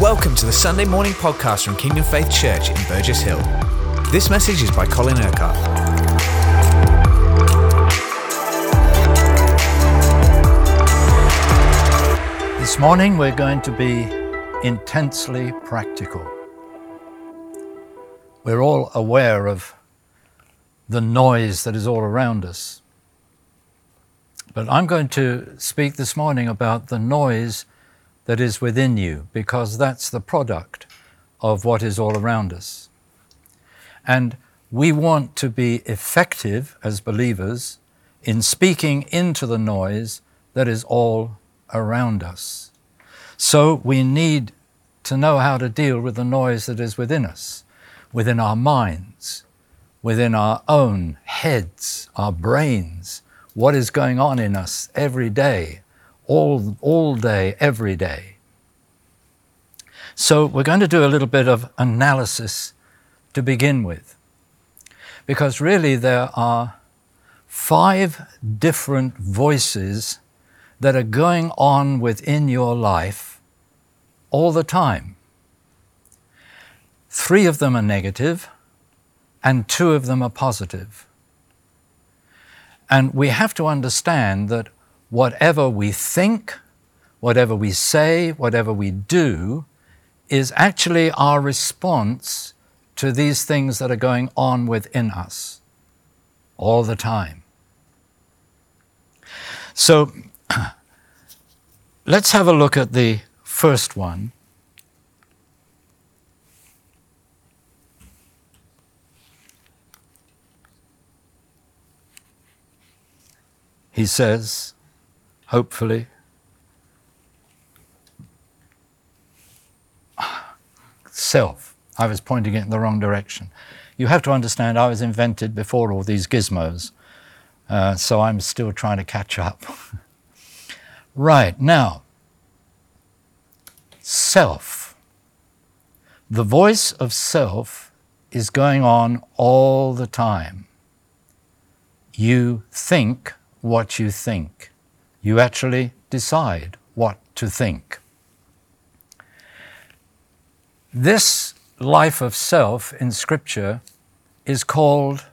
Welcome to the Sunday morning podcast from Kingdom Faith Church in Burgess Hill. This message is by Colin Urquhart. This morning we're going to be intensely practical. We're all aware of the noise that is all around us. But I'm going to speak this morning about the noise that is within you, because that's the product of what is all around us. And we want to be effective as believers in speaking into the noise that is all around us. So we need to know how to deal with the noise that is within us, within our minds, within our own heads, our brains, what is going on in us every day, all, all day, every day. So, we're going to do a little bit of analysis to begin with. Because really, there are five different voices that are going on within your life all the time. Three of them are negative, and two of them are positive. And we have to understand that whatever we think, whatever we say, whatever we do, is actually our response to these things that are going on within us all the time. So let's have a look at the first one. He says, hopefully, self. I was pointing it in the wrong direction. You have to understand, I was invented before all these gizmos, uh, so I'm still trying to catch up. right, now, self. The voice of self is going on all the time. You think what you think. You actually decide what to think. This life of self in Scripture is called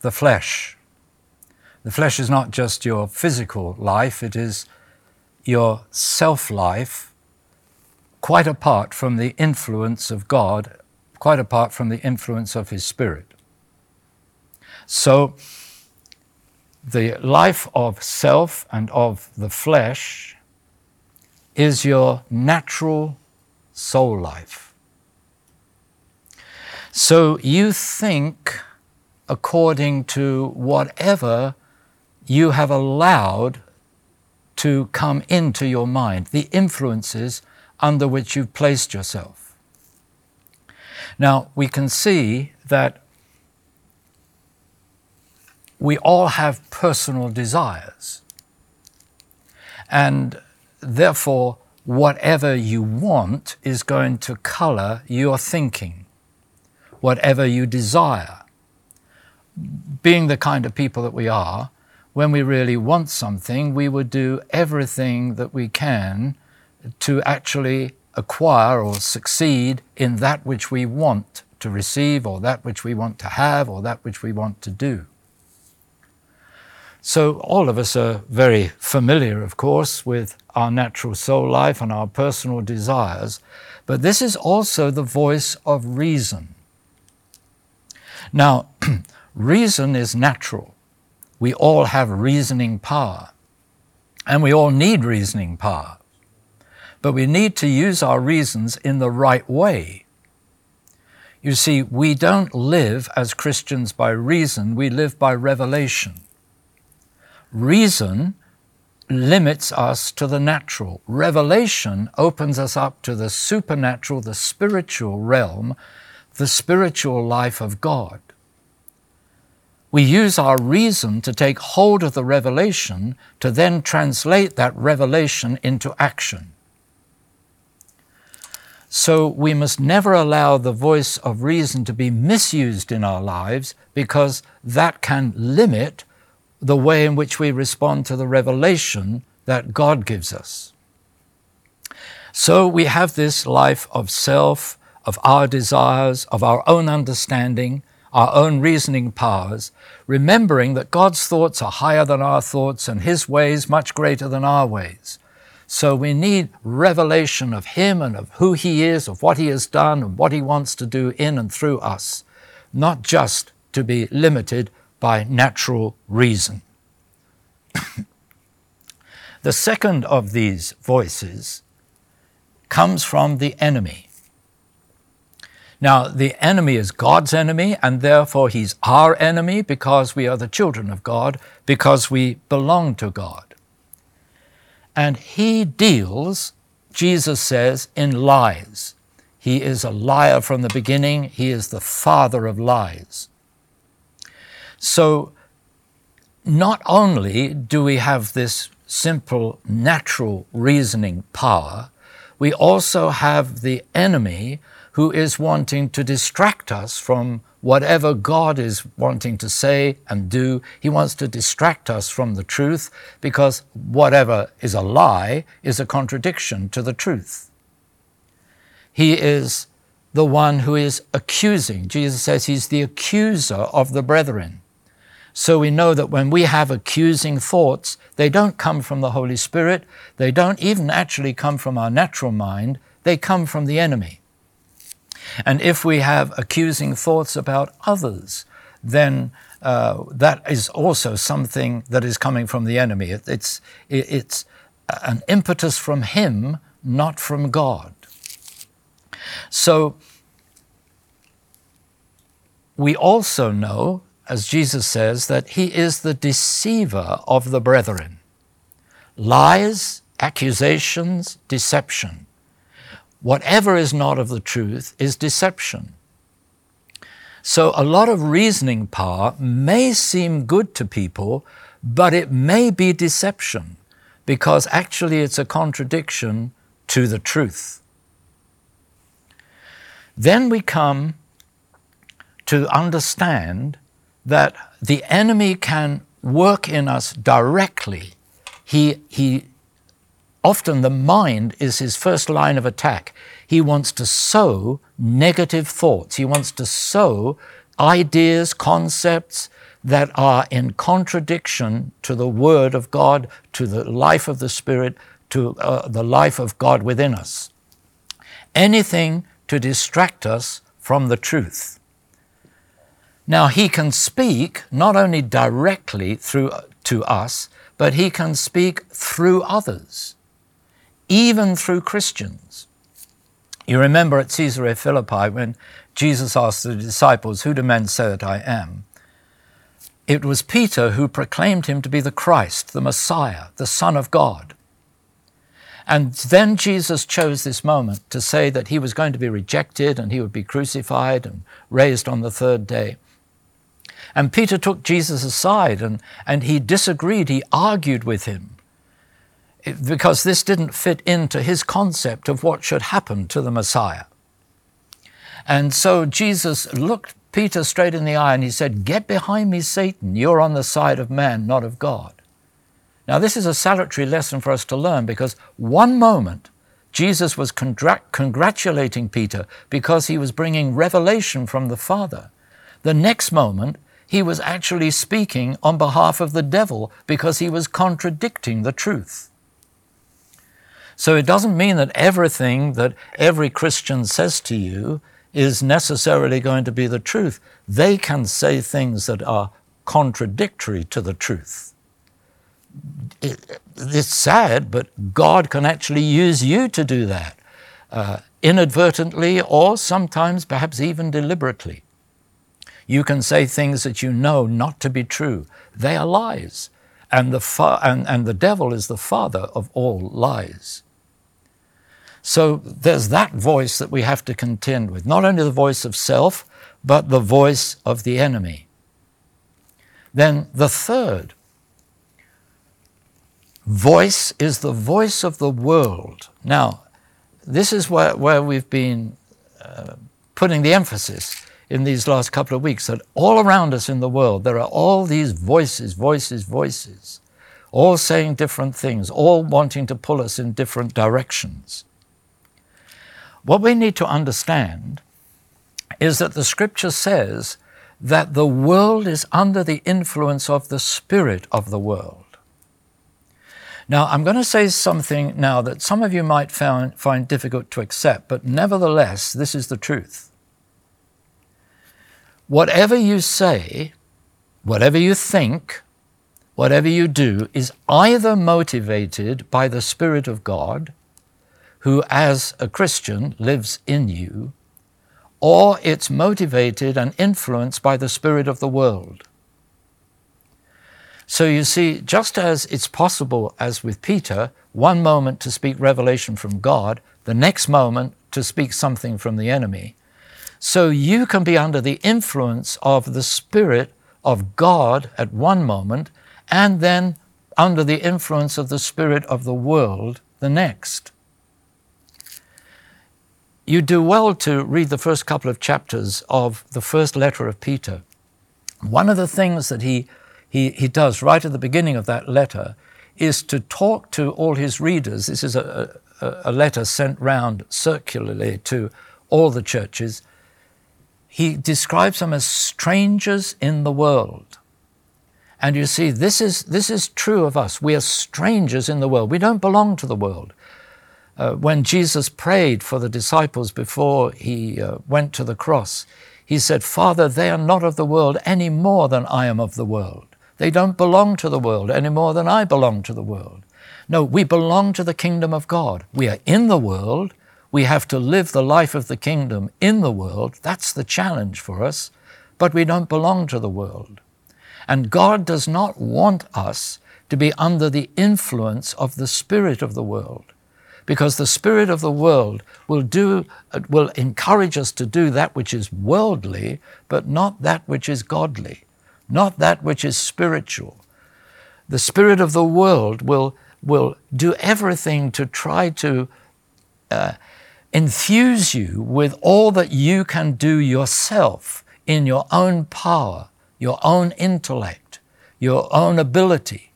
the flesh. The flesh is not just your physical life, it is your self life, quite apart from the influence of God, quite apart from the influence of His Spirit. So, the life of self and of the flesh is your natural soul life. So you think according to whatever you have allowed to come into your mind, the influences under which you've placed yourself. Now, we can see that we all have personal desires. And therefore, whatever you want is going to color your thinking whatever you desire. Being the kind of people that we are, when we really want something, we would do everything that we can to actually acquire or succeed in that which we want to receive, or that which we want to have, or that which we want to do. So, all of us are very familiar, of course, with our natural soul life and our personal desires, but this is also the voice of reason. Now, reason is natural. We all have reasoning power, and we all need reasoning power. But we need to use our reasons in the right way. You see, we don't live as Christians by reason, we live by revelation. Reason limits us to the natural. Revelation opens us up to the supernatural, the spiritual realm, the spiritual life of God. We use our reason to take hold of the revelation to then translate that revelation into action. So we must never allow the voice of reason to be misused in our lives because that can limit the way in which we respond to the revelation that God gives us. So we have this life of self, of our desires, of our own understanding, our own reasoning powers, remembering that God's thoughts are higher than our thoughts and His ways much greater than our ways. So we need revelation of Him and of who He is, of what He has done, and what He wants to do in and through us, not just to be limited by natural reason. the second of these voices comes from the enemy. Now, the enemy is God's enemy, and therefore he's our enemy because we are the children of God, because we belong to God. And he deals, Jesus says, in lies. He is a liar from the beginning, he is the father of lies. So, not only do we have this simple natural reasoning power, we also have the enemy who is wanting to distract us from whatever God is wanting to say and do. He wants to distract us from the truth because whatever is a lie is a contradiction to the truth. He is the one who is accusing. Jesus says he's the accuser of the brethren. So we know that when we have accusing thoughts, they don't come from the Holy Spirit, they don't even actually come from our natural mind, they come from the enemy. And if we have accusing thoughts about others, then uh, that is also something that is coming from the enemy. It, it's, it, it's an impetus from him, not from God. So we also know, as Jesus says, that he is the deceiver of the brethren. Lies, accusations, deception whatever is not of the truth is deception. So a lot of reasoning power may seem good to people, but it may be deception because actually it's a contradiction to the truth. Then we come to understand that the enemy can work in us directly. He, he Often the mind is his first line of attack. He wants to sow negative thoughts. He wants to sow ideas, concepts that are in contradiction to the Word of God, to the life of the Spirit, to uh, the life of God within us. Anything to distract us from the truth. Now, he can speak not only directly through to us, but he can speak through others even through Christians. You remember at Caesarea Philippi when Jesus asked the disciples, Who do men say that I am? It was Peter who proclaimed him to be the Christ, the Messiah, the Son of God. And then Jesus chose this moment to say that he was going to be rejected and he would be crucified and raised on the third day. And Peter took Jesus aside and, and he disagreed, he argued with him because this didn't fit into his concept of what should happen to the Messiah. And so Jesus looked Peter straight in the eye and he said, Get behind me, Satan. You're on the side of man, not of God. Now, this is a salutary lesson for us to learn because one moment Jesus was congr- congratulating Peter because he was bringing revelation from the Father. The next moment, he was actually speaking on behalf of the devil because he was contradicting the truth. So it doesn't mean that everything that every Christian says to you is necessarily going to be the truth. They can say things that are contradictory to the truth. It, it's sad, but God can actually use you to do that, uh, inadvertently or sometimes perhaps even deliberately. You can say things that you know not to be true. They are lies. And the, fa- and, and the devil is the father of all lies. So there's that voice that we have to contend with, not only the voice of self, but the voice of the enemy. Then the third voice is the voice of the world. Now, this is where, where we've been uh, putting the emphasis in these last couple of weeks that all around us in the world, there are all these voices, voices, voices, all saying different things, all wanting to pull us in different directions. What we need to understand is that the scripture says that the world is under the influence of the spirit of the world. Now, I'm going to say something now that some of you might find, find difficult to accept, but nevertheless, this is the truth. Whatever you say, whatever you think, whatever you do is either motivated by the Spirit of God, who, as a Christian, lives in you, or it's motivated and influenced by the Spirit of the world. So you see, just as it's possible, as with Peter, one moment to speak revelation from God, the next moment to speak something from the enemy, so you can be under the influence of the Spirit of God at one moment, and then under the influence of the Spirit of the world the next. You do well to read the first couple of chapters of the first letter of Peter. One of the things that he he, he does right at the beginning of that letter is to talk to all his readers. This is a, a, a letter sent round circularly to all the churches. He describes them as strangers in the world. And you see, this is, this is true of us. We are strangers in the world. We don't belong to the world. Uh, when Jesus prayed for the disciples before he uh, went to the cross, he said, Father, they are not of the world any more than I am of the world. They don't belong to the world any more than I belong to the world. No, we belong to the kingdom of God. We are in the world. We have to live the life of the kingdom in the world. That's the challenge for us. But we don't belong to the world. And God does not want us to be under the influence of the spirit of the world. Because the spirit of the world will do, will encourage us to do that which is worldly, but not that which is godly not that which is spiritual. The spirit of the world will, will do everything to try to uh, infuse you with all that you can do yourself in your own power, your own intellect, your own ability.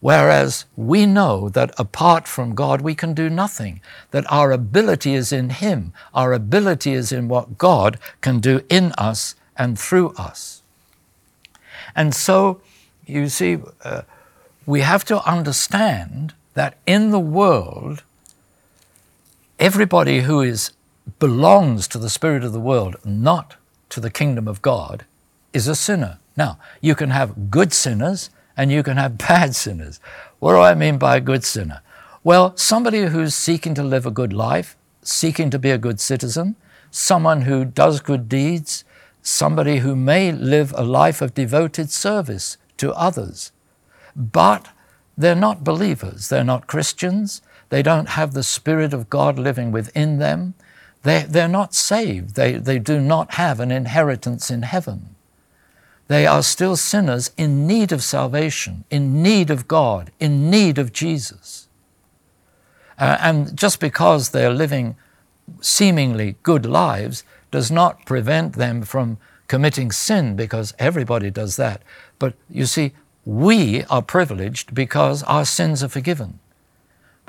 Whereas we know that apart from God, we can do nothing, that our ability is in Him, our ability is in what God can do in us and through us. And so, you see, uh, we have to understand that in the world, everybody who is belongs to the spirit of the world, not to the kingdom of God, is a sinner. Now, you can have good sinners and you can have bad sinners. What do I mean by a good sinner? Well, somebody who's seeking to live a good life, seeking to be a good citizen, someone who does good deeds, somebody who may live a life of devoted service to others, but they're not believers, they're not Christians, they don't have the Spirit of God living within them, they, they're not saved, they, they do not have an inheritance in heaven. They are still sinners in need of salvation, in need of God, in need of Jesus. Uh, and just because they're living seemingly good lives does not prevent them from committing sin because everybody does that. But you see, we are privileged because our sins are forgiven.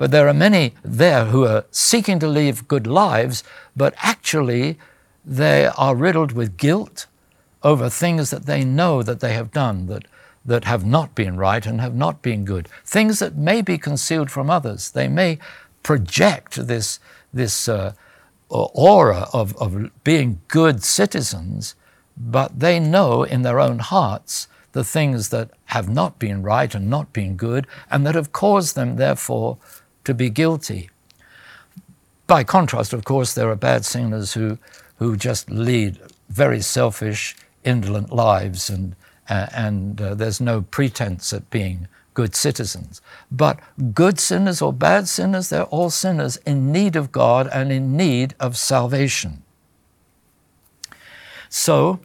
But there are many there who are seeking to live good lives, but actually they are riddled with guilt over things that they know that they have done that, that have not been right and have not been good. Things that may be concealed from others. They may project this, this uh, aura of, of being good citizens, but they know in their own hearts the things that have not been right and not been good, and that have caused them, therefore, to be guilty. By contrast, of course, there are bad sinners who, who just lead very selfish, indolent lives, and, uh, and uh, there's no pretense at being good citizens. But good sinners or bad sinners, they're all sinners in need of God and in need of salvation. So,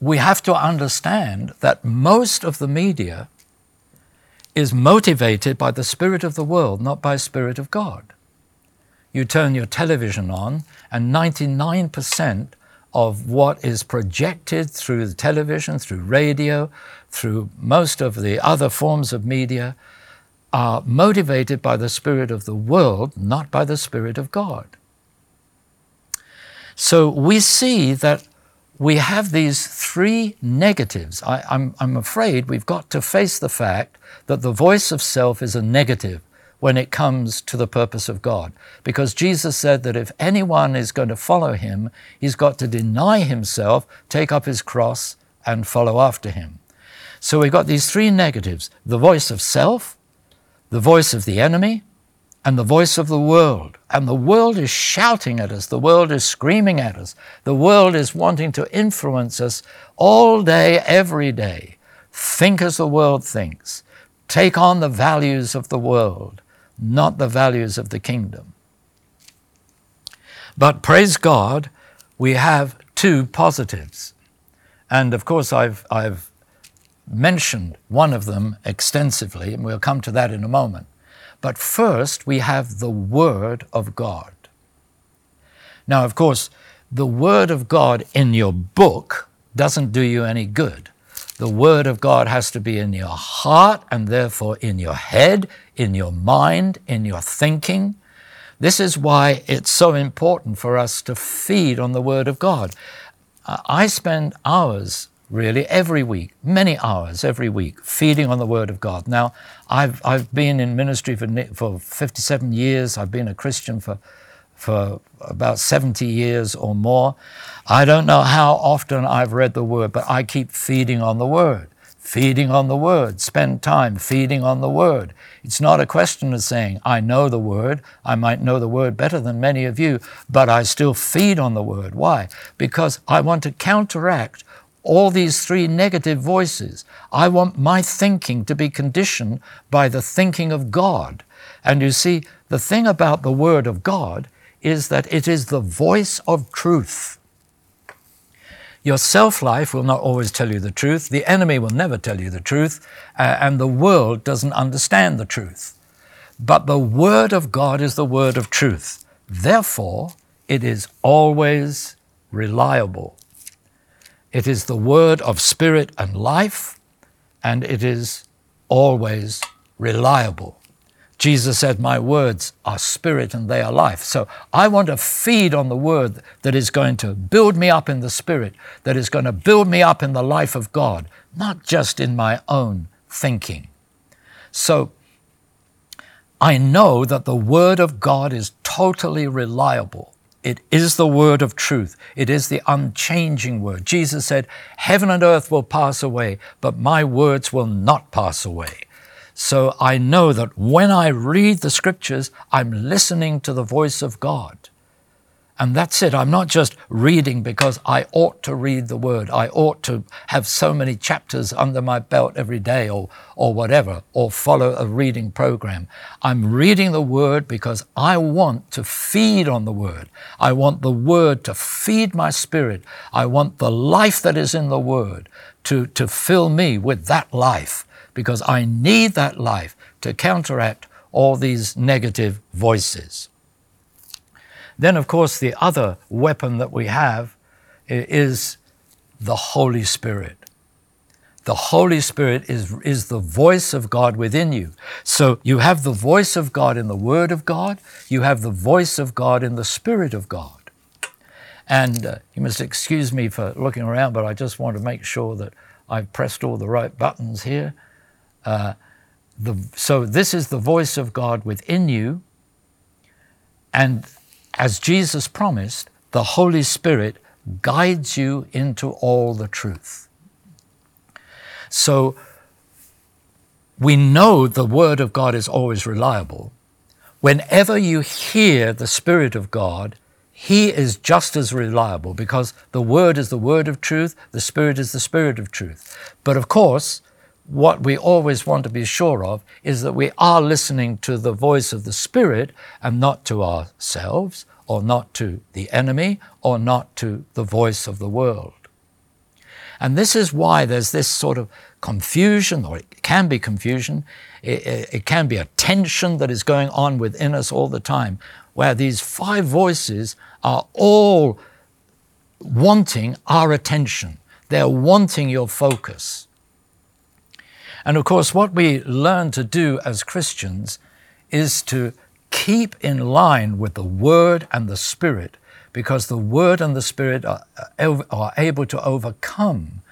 we have to understand that most of the media is motivated by the spirit of the world, not by spirit of God. You turn your television on, and 99% of what is projected through the television, through radio, through most of the other forms of media are motivated by the spirit of the world, not by the spirit of God. So we see that we have these three negatives. I, am I'm, I'm afraid we've got to face the fact that the voice of self is a negative when it comes to the purpose of God. Because Jesus said that if anyone is going to follow him, he's got to deny himself, take up his cross, and follow after him. So we've got these three negatives the voice of self, the voice of the enemy, and the voice of the world. And the world is shouting at us, the world is screaming at us, the world is wanting to influence us all day, every day. Think as the world thinks, take on the values of the world, not the values of the kingdom. But praise God, we have two positives. And of course, I've, I've mentioned one of them extensively, and we'll come to that in a moment. But first, we have the Word of God. Now, of course, the Word of God in your book doesn't do you any good. The Word of God has to be in your heart and therefore in your head, in your mind, in your thinking. This is why it's so important for us to feed on the Word of God. I spend hours really every week, many hours every week, feeding on the Word of God. Now, I've, I've been in ministry for, for 57 years, I've been a Christian for, for about 70 years or more. I don't know how often I've read the Word, but I keep feeding on the Word. Feeding on the Word. Spend time feeding on the Word. It's not a question of saying, I know the Word. I might know the Word better than many of you, but I still feed on the Word. Why? Because I want to counteract all these three negative voices. I want my thinking to be conditioned by the thinking of God. And you see, the thing about the Word of God is that it is the voice of truth. Your self life will not always tell you the truth, the enemy will never tell you the truth, uh, and the world doesn't understand the truth. But the Word of God is the Word of truth. Therefore, it is always reliable. It is the word of spirit and life, and it is always reliable. Jesus said, My words are spirit and they are life. So I want to feed on the word that is going to build me up in the spirit, that is going to build me up in the life of God, not just in my own thinking. So I know that the word of God is totally reliable. It is the word of truth. It is the unchanging word. Jesus said, Heaven and earth will pass away, but my words will not pass away. So I know that when I read the scriptures, I'm listening to the voice of God. And that's it. I'm not just reading because I ought to read the word. I ought to have so many chapters under my belt every day or, or whatever, or follow a reading program. I'm reading the word because I want to feed on the word. I want the word to feed my spirit. I want the life that is in the word to, to fill me with that life because I need that life to counteract all these negative voices. Then, of course, the other weapon that we have is the Holy Spirit. The Holy Spirit is, is the voice of God within you. So you have the voice of God in the Word of God, you have the voice of God in the Spirit of God. And uh, you must excuse me for looking around, but I just want to make sure that I've pressed all the right buttons here. Uh, the, so this is the voice of God within you, and as Jesus promised, the Holy Spirit guides you into all the truth. So we know the Word of God is always reliable. Whenever you hear the Spirit of God, He is just as reliable because the Word is the Word of truth, the Spirit is the Spirit of truth. But of course, what we always want to be sure of is that we are listening to the voice of the Spirit and not to ourselves, or not to the enemy, or not to the voice of the world. And this is why there's this sort of confusion, or it can be confusion, it, it, can be a tension that is going on within us all the time, where these five voices are all wanting our attention. They're wanting your focus. And of course, what we learn to do as Christians is to keep in line with the Word and the Spirit, because the Word and the Spirit are, are able to overcome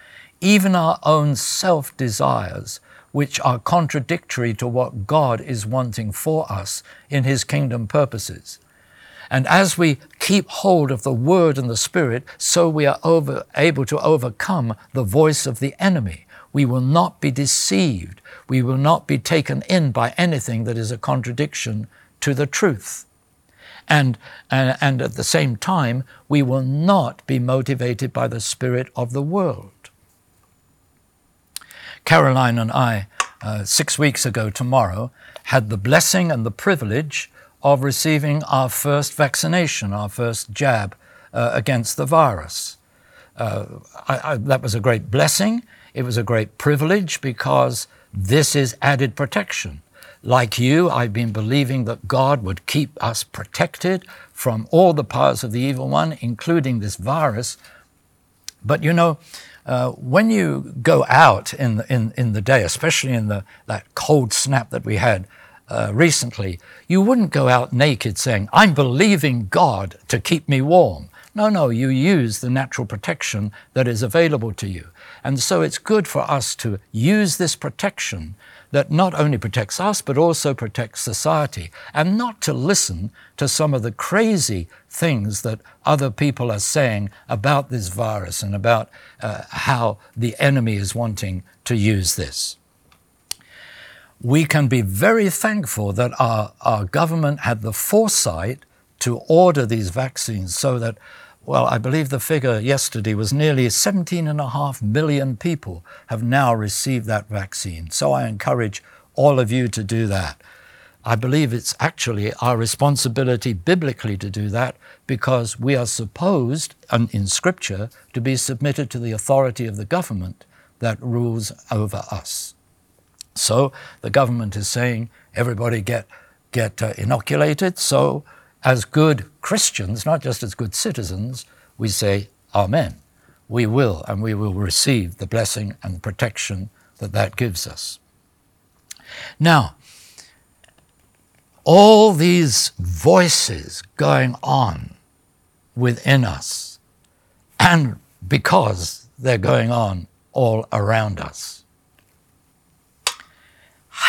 even our own self desires, which are contradictory to what God is wanting for us in His kingdom purposes. And as we keep hold of the Word and the Spirit, so we are over, able to overcome the voice of the enemy. We will not be deceived. We will not be taken in by anything that is a contradiction to the truth. And, and, and at the same time, we will not be motivated by the spirit of the world. Caroline and I, uh, six weeks ago tomorrow, had the blessing and the privilege of receiving our first vaccination, our first jab uh, against the virus. Uh, I, I, that was a great blessing. It was a great privilege because this is added protection. Like you, I've been believing that God would keep us protected from all the powers of the evil one, including this virus. But you know, uh, when you go out in the, in, in the day, especially in the, that cold snap that we had uh, recently, you wouldn't go out naked saying, I'm believing God to keep me warm. No, no, you use the natural protection that is available to you. And so it's good for us to use this protection that not only protects us, but also protects society, and not to listen to some of the crazy things that other people are saying about this virus and about uh, how the enemy is wanting to use this we can be very thankful that our, our government had the foresight to order these vaccines so that, well, I believe the figure yesterday was nearly 17.5 million people have now received that vaccine. So I encourage all of you to do that. I believe it's actually our responsibility biblically to do that because we are supposed, and in Scripture, to be submitted to the authority of the government that rules over us. So the government is saying everybody get, get uh, inoculated. So, as good Christians, not just as good citizens, we say, Amen. We will, and we will receive the blessing and protection that that gives us. Now, all these voices going on within us, and because they're going on all around us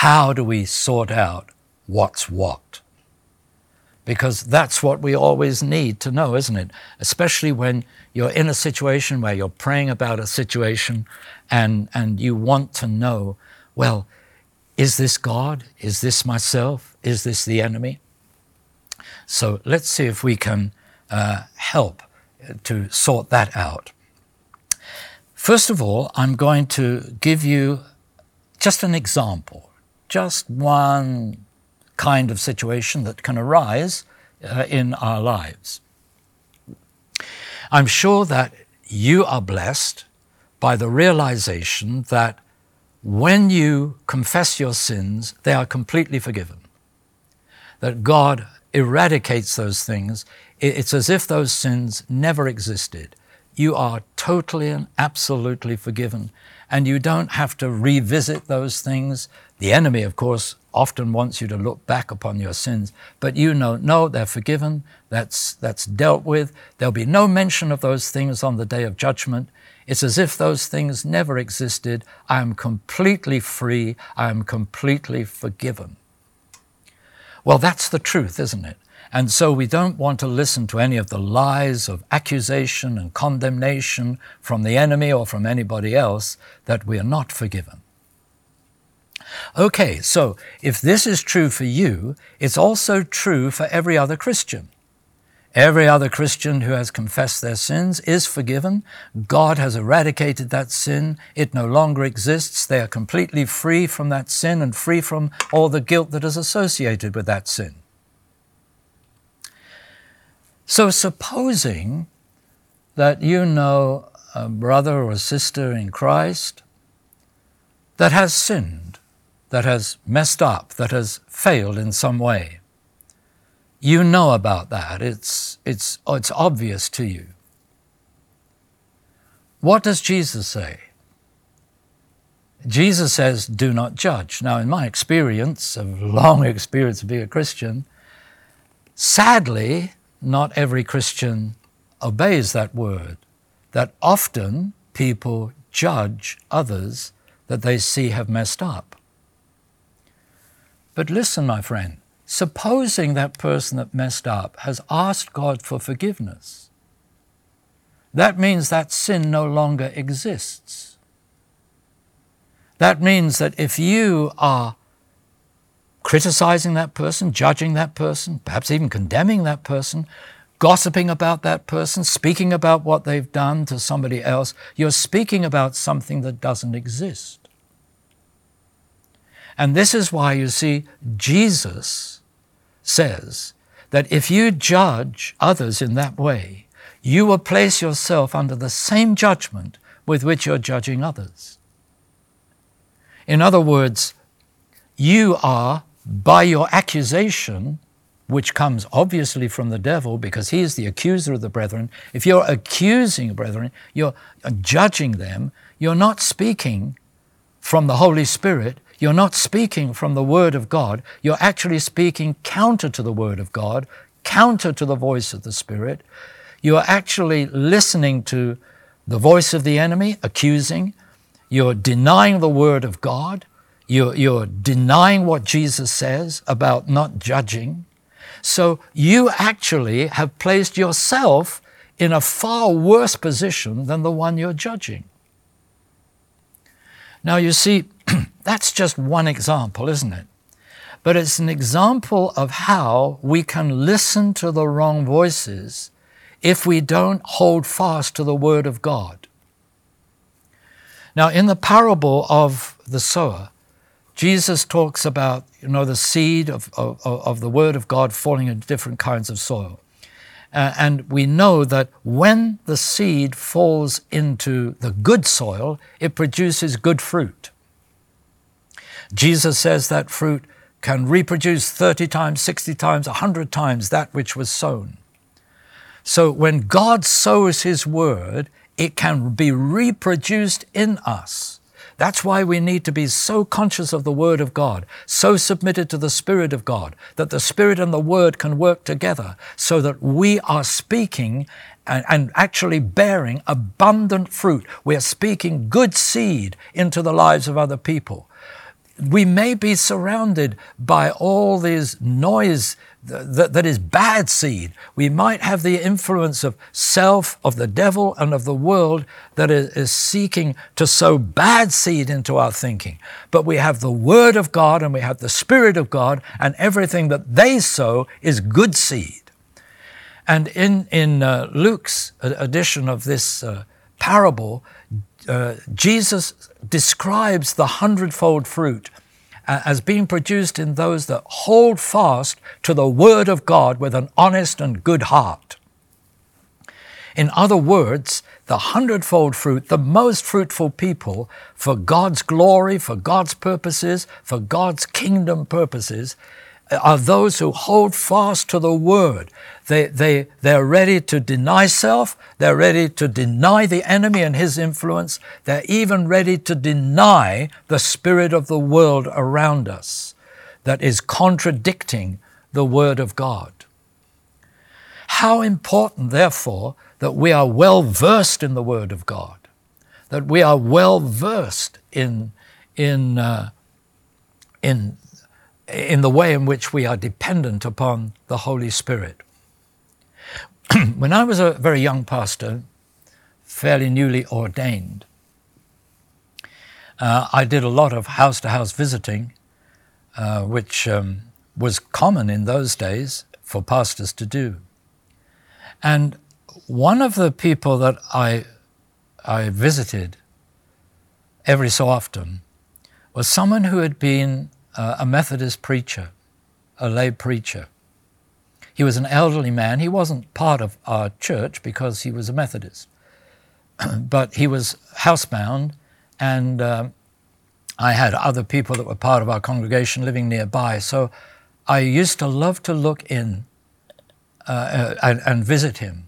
how do we sort out what's what? Because that's what we always need to know, isn't it? Especially when you're in a situation where you're praying about a situation and, and you want to know, well, is this God? Is this myself? Is this the enemy? So let's see if we can uh, help to sort that out. First of all, I'm going to give you just an example just one kind of situation that can arise uh, in our lives. I'm sure that you are blessed by the realization that when you confess your sins, they are completely forgiven. That God eradicates those things. It's as if those sins never existed. You are totally and absolutely forgiven, and you don't have to revisit those things. The enemy, of course, often wants you to look back upon your sins, but you know, no, they're forgiven, that's, that's dealt with. There'll be no mention of those things on the day of judgment. It's as if those things never existed. I am completely free. I am completely forgiven. Well, that's the truth, isn't it? And so we don't want to listen to any of the lies of accusation and condemnation from the enemy or from anybody else that we are not forgiven. Okay, so if this is true for you, it's also true for every other Christian. Every other Christian who has confessed their sins is forgiven. God has eradicated that sin. It no longer exists. They are completely free from that sin and free from all the guilt that is associated with that sin. So, supposing that you know a brother or a sister in Christ that has sinned, that has messed up, that has failed in some way. You know about that. It's, it's, it's obvious to you. What does Jesus say? Jesus says, do not judge. Now, in my experience, of long experience of being a Christian, sadly, not every Christian obeys that word. That often people judge others that they see have messed up. But listen, my friend, supposing that person that messed up has asked God for forgiveness, that means that sin no longer exists. That means that if you are criticizing that person, judging that person, perhaps even condemning that person, gossiping about that person, speaking about what they've done to somebody else, you're speaking about something that doesn't exist. And this is why you see Jesus says that if you judge others in that way, you will place yourself under the same judgment with which you're judging others. In other words, you are, by your accusation, which comes obviously from the devil because he is the accuser of the brethren, if you're accusing brethren, you're judging them, you're not speaking from the Holy Spirit, you're not speaking from the Word of God, you're actually speaking counter to the Word of God, counter to the voice of the Spirit. You are actually listening to the voice of the enemy, accusing. You're denying the Word of God. You're, you're denying what Jesus says about not judging. So you actually have placed yourself in a far worse position than the one you're judging. Now, you see, that's just one example, isn't it? But it's an example of how we can listen to the wrong voices if we don't hold fast to the Word of God. Now, in the parable of the sower, Jesus talks about, you know, the seed of, of, of the Word of God falling into different kinds of soil. Uh, and we know that when the seed falls into the good soil, it produces good fruit. Jesus says that fruit can reproduce 30 times, 60 times, 100 times that which was sown. So when God sows His word, it can be reproduced in us. That's why we need to be so conscious of the Word of God, so submitted to the Spirit of God, that the Spirit and the Word can work together so that we are speaking and, and, actually bearing abundant fruit. We are speaking good seed into the lives of other people we may be surrounded by all this noise that, that is bad seed. We might have the influence of self, of the devil, and of the world that is, is seeking to sow bad seed into our thinking. But we have the Word of God and we have the Spirit of God, and everything that they sow is good seed. And in, in uh, Luke's edition of this uh, parable, uh, Jesus describes the hundredfold fruit uh, as being produced in those that hold fast to the Word of God with an honest and good heart. In other words, the hundredfold fruit, the most fruitful people for God's glory, for God's purposes, for God's kingdom purposes, are those who hold fast to the word. They, they, they're ready to deny self. They're ready to deny the enemy and his influence. They're even ready to deny the spirit of the world around us that is contradicting the word of God. How important, therefore, that we are well versed in the word of God, that we are well versed in, in, uh, in in the way in which we are dependent upon the Holy Spirit. when I was a very young pastor, fairly newly ordained, uh, I did a lot of house to house visiting, uh, which um, was common in those days for pastors to do. And one of the people that I, I visited every so often was someone who had been uh, a Methodist preacher, a lay preacher. He was an elderly man. He wasn't part of our church because he was a Methodist, but he was housebound, and uh, I had other people that were part of our congregation living nearby. So I used to love to look in uh, uh and, and visit him.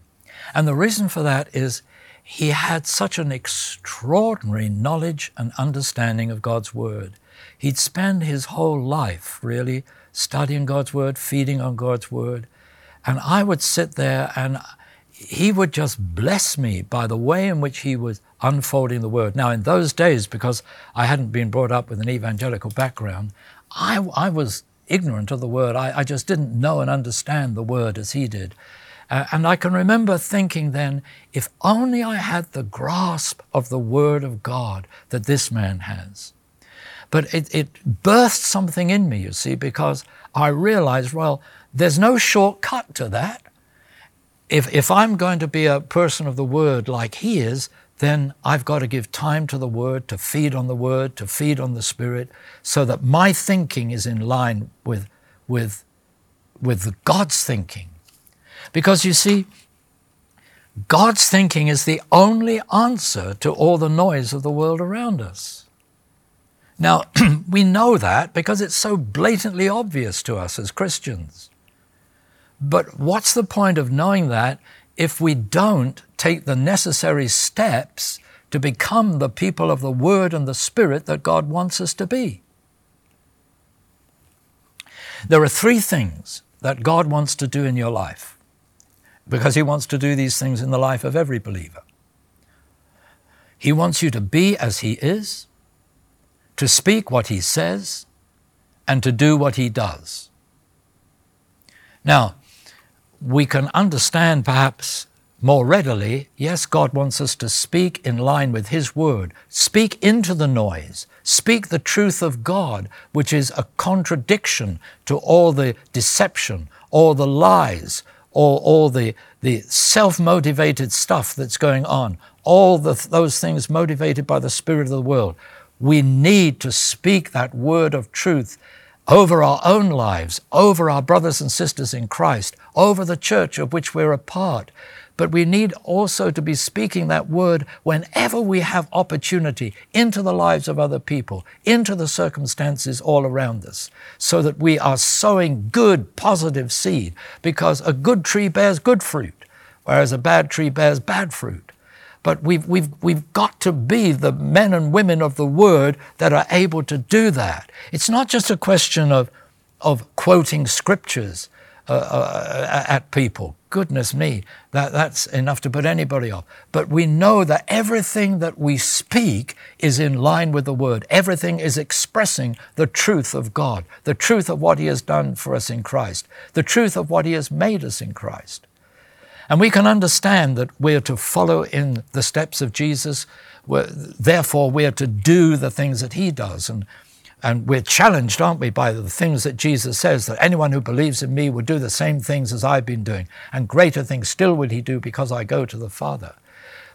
And the reason for that is he had such an extraordinary knowledge and understanding of God's Word. He'd spend his whole life really studying God's Word, feeding on God's Word. And I would sit there and he would just bless me by the way in which he was unfolding the Word. Now, in those days, because I hadn't been brought up with an evangelical background, I, I was ignorant of the Word. I, I just didn't know and understand the Word as he did. Uh, and I can remember thinking then, if only I had the grasp of the Word of God that this man has. But it, it birthed something in me, you see, because I realized, well, there's no shortcut to that. If, if I'm going to be a person of the Word like he is, then I've got to give time to the Word, to feed on the Word, to feed on the Spirit, so that my thinking is in line with, with, with God's thinking. Because you see, God's thinking is the only answer to all the noise of the world around us. Now, we know that because it's so blatantly obvious to us as Christians. But what's the point of knowing that if we don't take the necessary steps to become the people of the Word and the Spirit that God wants us to be? There are three things that God wants to do in your life because He wants to do these things in the life of every believer. He wants you to be as He is, to speak what He says, and to do what He does. Now, we can understand perhaps more readily, yes, God wants us to speak in line with His Word, speak into the noise, speak the truth of God, which is a contradiction to all the deception, all the lies, all, all the, the self motivated stuff that's going on, all the, those things motivated by the spirit of the world. We need to speak that word of truth over our own lives, over our brothers and sisters in Christ, over the church of which we're a part. But we need also to be speaking that word whenever we have opportunity into the lives of other people, into the circumstances all around us, so that we are sowing good, positive seed, because a good tree bears good fruit, whereas a bad tree bears bad fruit. But we've, we've, we've got to be the men and women of the Word that are able to do that. It's not just a question of, of quoting scriptures uh, uh, at people. Goodness me, that, that's enough to put anybody off. But we know that everything that we speak is in line with the Word. Everything is expressing the truth of God, the truth of what He has done for us in Christ, the truth of what He has made us in Christ. And we can understand that we're to follow in the steps of Jesus. We're, therefore, we're to do the things that he does. And, and we're challenged, aren't we, by the things that Jesus says that anyone who believes in me will do the same things as I've been doing. And greater things still will he do because I go to the Father.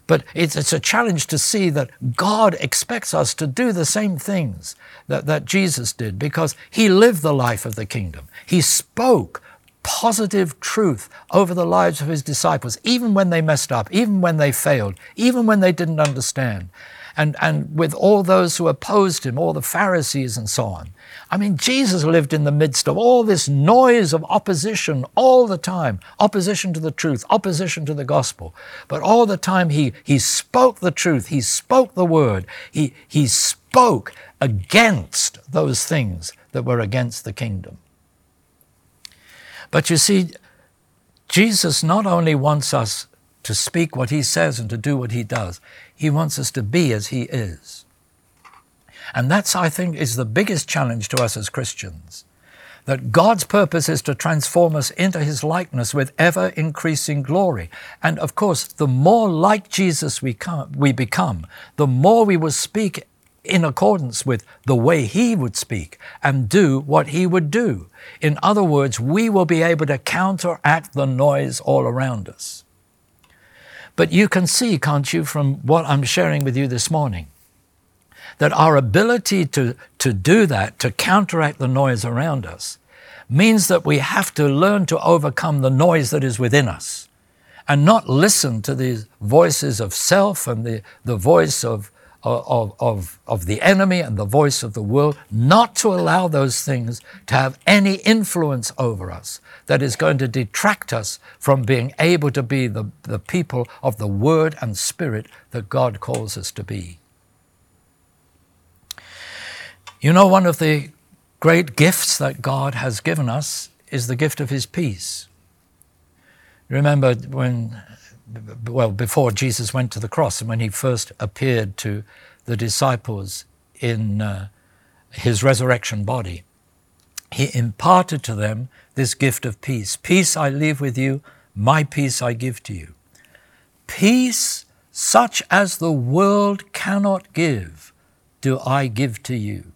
But it's, it's a challenge to see that God expects us to do the same things that, that Jesus did because he lived the life of the kingdom. He spoke positive truth over the lives of his disciples, even when they messed up, even when they failed, even when they didn't understand. And, and with all those who opposed him, all the Pharisees and so on. I mean, Jesus lived in the midst of all this noise of opposition all the time opposition to the truth, opposition to the gospel. But all the time he, he spoke the truth, he spoke the word, he, he spoke against those things that were against the kingdom. But you see, Jesus not only wants us to speak what he says and to do what he does, he wants us to be as he is. And that's, I think, is the biggest challenge to us as Christians. That God's purpose is to transform us into his likeness with ever increasing glory. And of course, the more like Jesus we, come, we become, the more we will speak in accordance with the way He would speak and do what He would do. In other words, we will be able to counteract the noise all around us. But you can see, can't you, from what I'm sharing with you this morning, that our ability to, to do that, to counteract the noise around us, means that we have to learn to overcome the noise that is within us and not listen to these voices of self and the, the voice of of, of, of the enemy and the voice of the world, not to allow those things to have any influence over us that is going to detract us from being able to be the, the people of the Word and Spirit that God calls us to be. You know, one of the great gifts that God has given us is the gift of His peace. Remember when, well, before Jesus went to the cross and when He first appeared to the disciples in uh, His resurrection body, He imparted to them this gift of peace. Peace I leave with you, my peace I give to you. Peace such as the world cannot give, do I give to you.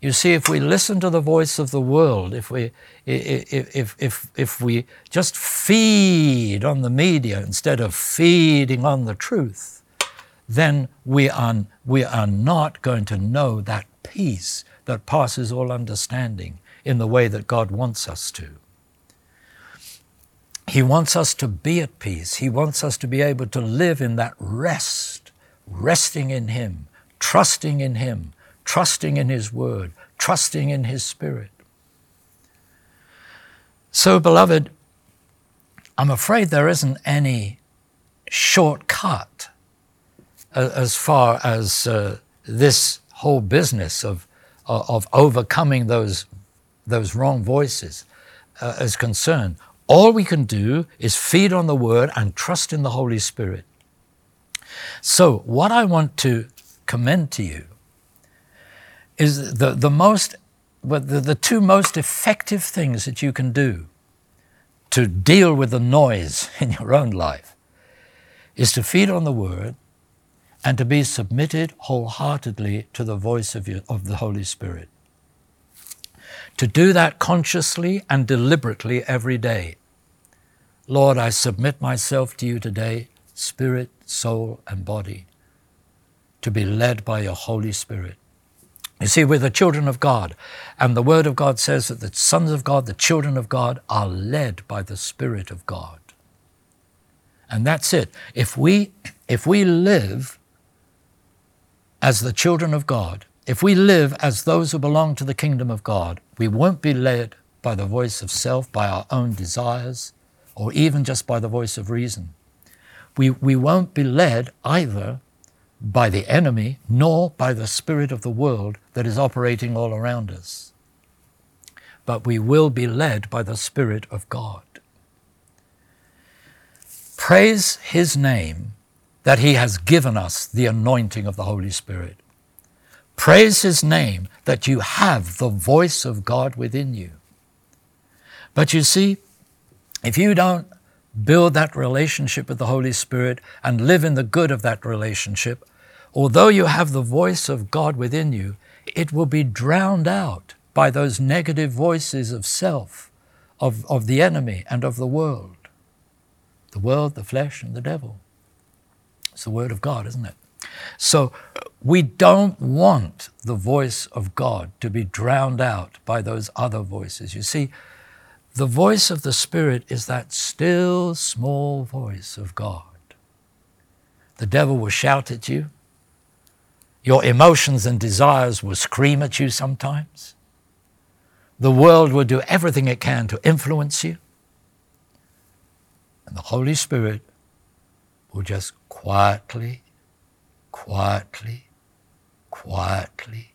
You see, if we listen to the voice of the world, if we, if, if, if, we just feed on the media instead of feeding on the truth, then we are, we are not going to know that peace that passes all understanding in the way that God wants us to. He wants us to be at peace. He wants us to be able to live in that rest, resting in Him, trusting in Him, trusting in His Word, trusting in His Spirit. So, beloved, I'm afraid there isn't any shortcut as far as uh, this whole business of, of overcoming those, those wrong voices uh, is concerned. All we can do is feed on the Word and trust in the Holy Spirit. So, what I want to commend to you is the, the most, the, the two most effective things that you can do to deal with the noise in your own life is to feed on the Word and to be submitted wholeheartedly to the voice of, your, of the Holy Spirit. To do that consciously and deliberately every day. Lord, I submit myself to you today, spirit, soul, and body, to be led by your Holy Spirit. You see, we're the children of God, and the Word of God says that the sons of God, the children of God, are led by the Spirit of God. And that's it. If we, if we live as the children of God, if we live as those who belong to the kingdom of God, we won't be led by the voice of self, by our own desires, or even just by the voice of reason. We, we won't be led either by the enemy, nor by the spirit of the world that is operating all around us. But we will be led by the Spirit of God. Praise His name that He has given us the anointing of the Holy Spirit. Praise His name that you have the voice of God within you. But you see, if you don't build that relationship with the Holy Spirit and live in the good of that relationship, although you have the voice of God within you, it will be drowned out by those negative voices of self, of, of the enemy, and of the world. The world, the flesh, and the devil. It's the Word of God, isn't it? So we don't want the voice of God to be drowned out by those other voices. You see, the voice of the Spirit is that still small voice of God. The devil will shout at you. Your emotions and desires will scream at you sometimes. The world will do everything it can to influence you. And the Holy Spirit will just quietly, quietly, quietly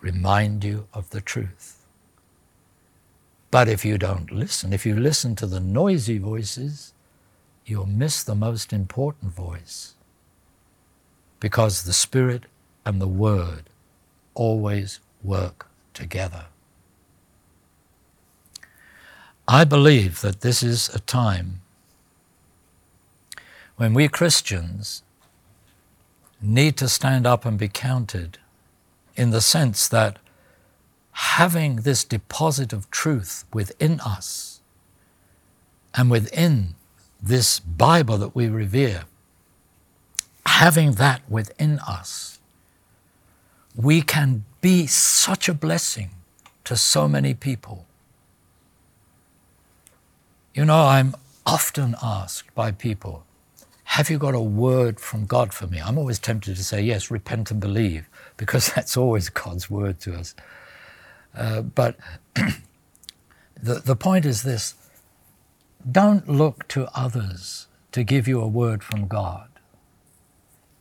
remind you of the truth. But if you don't listen, if you listen to the noisy voices, you'll miss the most important voice. Because the Spirit and the Word always work together. I believe that this is a time when we Christians need to stand up and be counted in the sense that having this deposit of truth within us and within this Bible that we revere, having that within us, we can be such a blessing to so many people. You know, I'm often asked by people, Have you got a word from God for me? I'm always tempted to say, yes, repent and believe, because that's always God's word to us. Uh, but the, the point is this don't look to others to give you a word from God.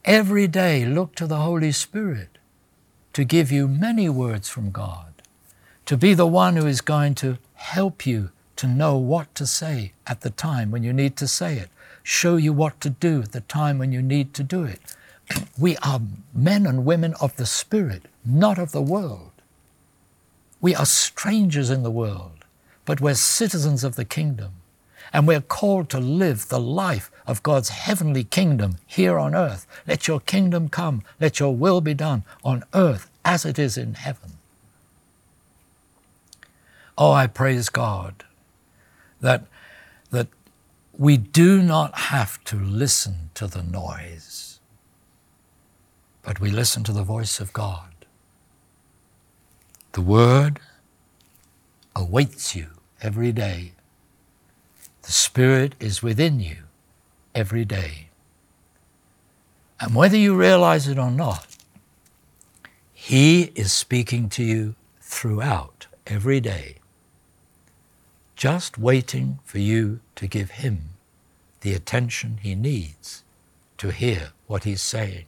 Every day, look to the Holy Spirit to give you many words from God, to be the one who is going to help you to know what to say at the time when you need to say it, show you what to do at the time when you need to do it. We are men and women of the Spirit, not of the world. We are strangers in the world, but we're citizens of the kingdom. And we're called to live the life of God's heavenly kingdom here on earth. Let your kingdom come. Let your will be done on earth as it is in heaven. Oh, I praise God that, that we do not have to listen to the noise, but we listen to the voice of God. The Word awaits you every day the Spirit is within you every day. And whether you realize it or not, He is speaking to you throughout every day, just waiting for you to give Him the attention He needs to hear what He's saying,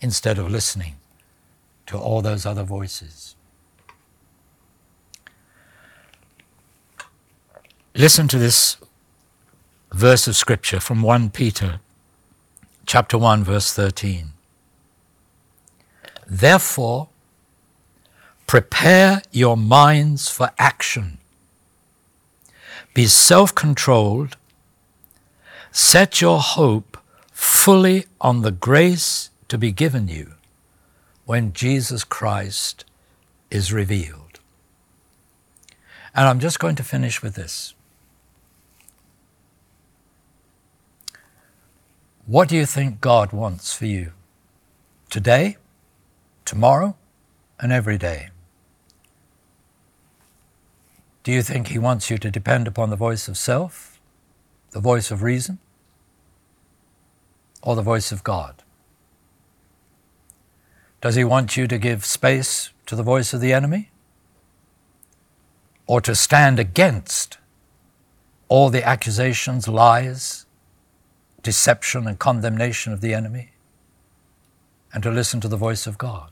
instead of listening to all those other voices. Listen to this verse of scripture from 1 Peter chapter 1 verse 13. Therefore prepare your minds for action. Be self-controlled. Set your hope fully on the grace to be given you when Jesus Christ is revealed. And I'm just going to finish with this. What do you think God wants for you today, tomorrow, and every day? Do you think He wants you to depend upon the voice of self, the voice of reason, or the voice of God? Does He want you to give space to the voice of the enemy? Or to stand against all the accusations, lies, deception and condemnation of the enemy and to listen to the voice of God?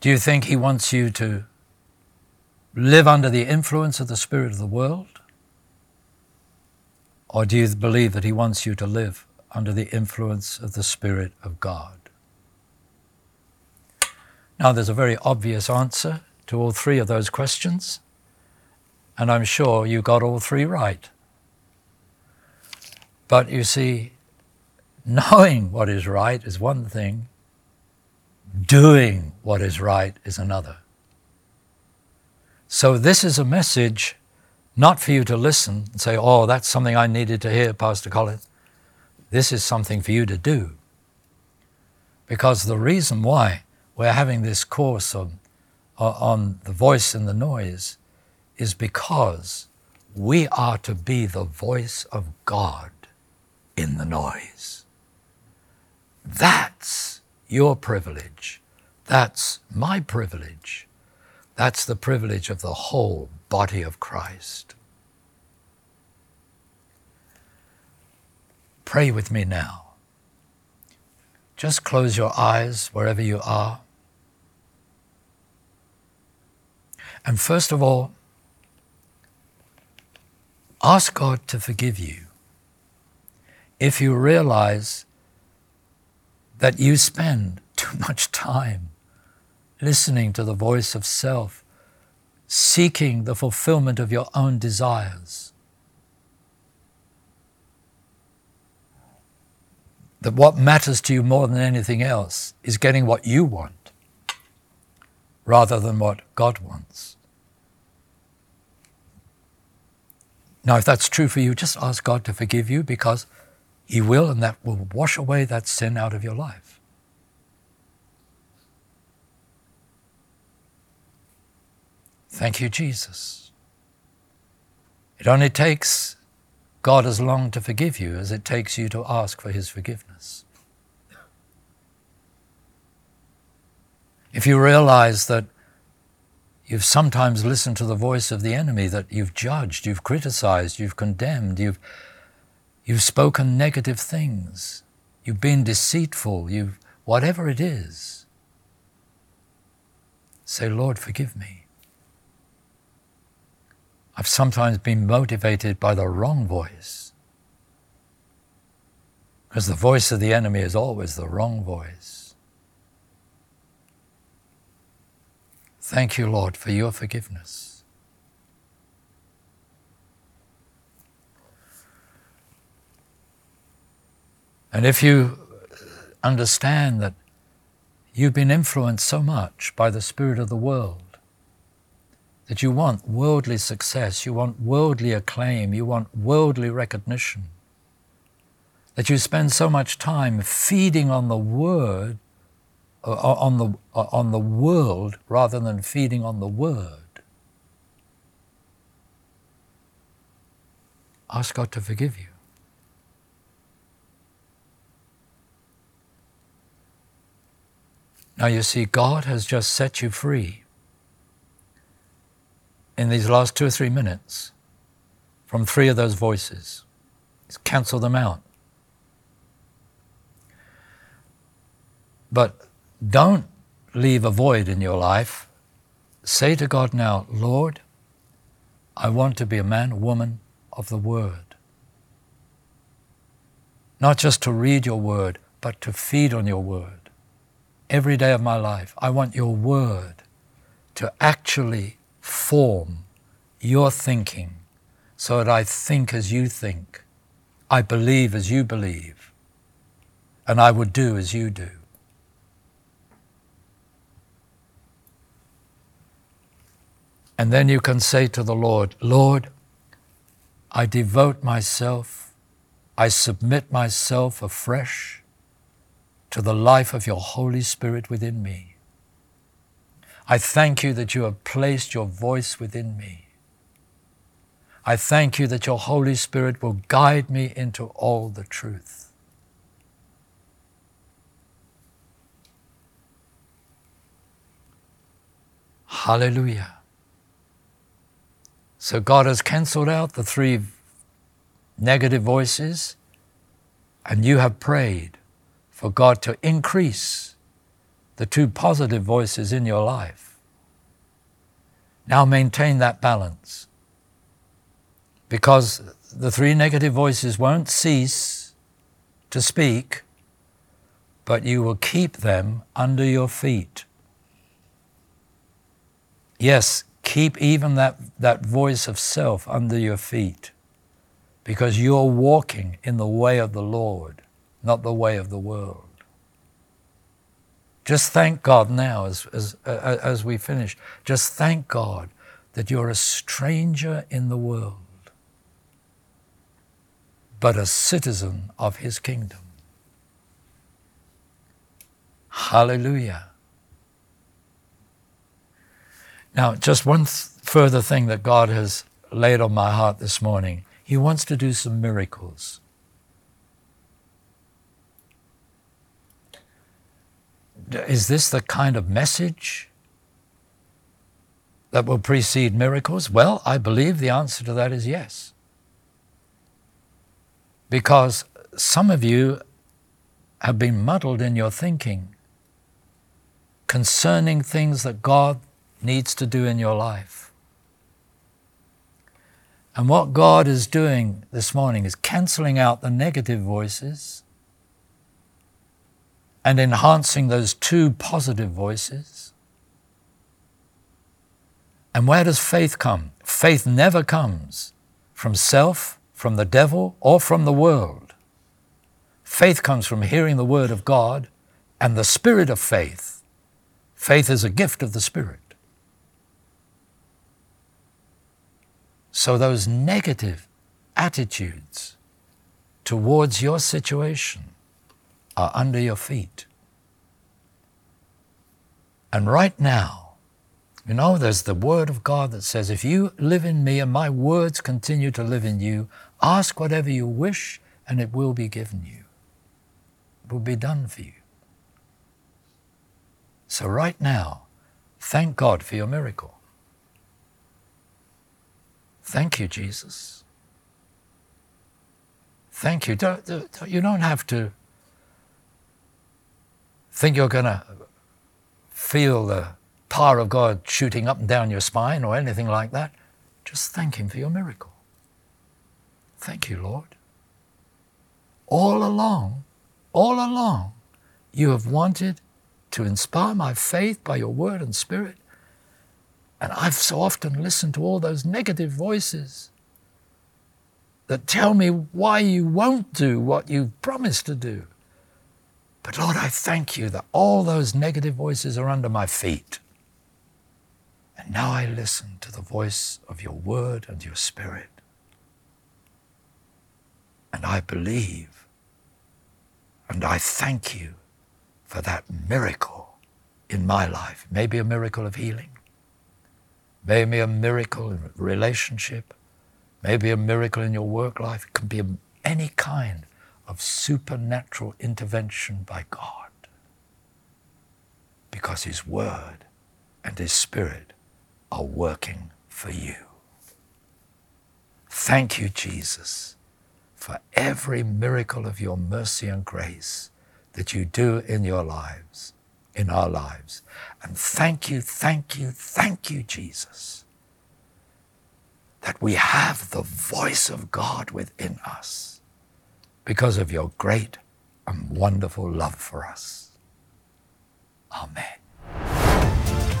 Do you think He wants you to live under the influence of the Spirit of the world? Or do you believe that He wants you to live under the influence of the Spirit of God? Now, there's a very obvious answer to all three of those questions, and I'm sure you got all three right. But you see, knowing what is right is one thing, doing what is right is another. So, this is a message not for you to listen and say, oh, that's something I needed to hear, Pastor Colin. This is something for you to do. Because the reason why we're having this course on, on the voice and the noise is because we are to be the voice of God in the noise. That's your privilege. That's my privilege. That's the privilege of the whole body of Christ. Pray with me now. Just close your eyes wherever you are. And first of all, ask God to forgive you if you realize that you spend too much time listening to the voice of self, seeking the fulfillment of your own desires. That what matters to you more than anything else is getting what you want rather than what God wants. Now, if that's true for you, just ask God to forgive you because he will, and that will wash away that sin out of your life. Thank you, Jesus. It only takes God as long to forgive you as it takes you to ask for His forgiveness. If you realize that you've sometimes listened to the voice of the enemy, that you've judged, you've criticized, you've condemned, you've, you've spoken negative things, you've been deceitful, you've, whatever it is, say, Lord, forgive me. I've sometimes been motivated by the wrong voice. Because the voice of the enemy is always the wrong voice. Thank you, Lord, for your forgiveness. And if you understand that you've been influenced so much by the spirit of the world, that you want worldly success, you want worldly acclaim, you want worldly recognition, that you spend so much time feeding on the word, uh, on the, uh, on the world rather than feeding on the word. Ask God to forgive you. Now you see, God has just set you free in these last two or three minutes from three of those voices. cancel them out. But don't leave a void in your life. Say to God now, Lord, I want to be a man, woman of the Word. Not just to read your Word, but to feed on your Word. Every day of my life, I want your Word to actually form your thinking so that I think as you think, I believe as you believe, and I would do as you do. And then you can say to the Lord, Lord, I devote myself, I submit myself afresh to the life of your Holy Spirit within me. I thank you that you have placed your voice within me. I thank you that your Holy Spirit will guide me into all the truth. Hallelujah. So God has cancelled out the three negative voices, and you have prayed for God to increase the two positive voices in your life. Now maintain that balance because the three negative voices won't cease to speak, but you will keep them under your feet. Yes, keep even that, that voice of self under your feet because you're walking in the way of the Lord, not the way of the world. Just thank God now as, as, uh, as we finish. Just thank God that you're a stranger in the world, but a citizen of His kingdom. Hallelujah. Now, just one th- further thing that God has laid on my heart this morning. He wants to do some miracles. Is this the kind of message that will precede miracles? Well, I believe the answer to that is yes. Because some of you have been muddled in your thinking concerning things that God needs to do in your life. And what God is doing this morning is canceling out the negative voices and enhancing those two positive voices. And where does faith come? Faith never comes from self, from the devil, or from the world. Faith comes from hearing the word of God and the spirit of faith. Faith is a gift of the Spirit. So those negative attitudes towards your situation are under your feet. And right now, you know, there's the Word of God that says, If you live in me and my words continue to live in you, Ask whatever you wish, and it will be given you. It will be done for you. So, right now, thank God for your miracle. Thank you, Jesus. Thank you. Don't, you don't have to think you're going to feel the power of God shooting up and down your spine or anything like that. Just thank Him for your miracle. Thank you, Lord. All along, all along, you have wanted to inspire my faith by your word and spirit. And I've so often listened to all those negative voices that tell me why you won't do what you've promised to do. But Lord, I thank you that all those negative voices are under my feet. And now I listen to the voice of your word and your spirit. And I believe. And I thank you for that miracle in my life. Maybe a miracle of healing, maybe a miracle in relationship, maybe a miracle in your work life. It can be any kind of supernatural intervention by God because His Word and His Spirit are working for you. Thank you, Jesus, for every miracle of your mercy and grace that you do in your lives, in our lives. And thank you, thank you, thank you, Jesus, that we have the voice of God within us because of your great and wonderful love for us. Amen.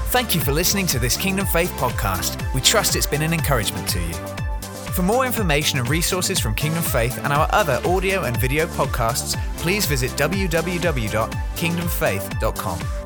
Thank you for listening to this Kingdom Faith podcast. We trust it's been an encouragement to you. For more information and resources from Kingdom Faith and our other audio and video podcasts, please visit www.kingdomfaith.com.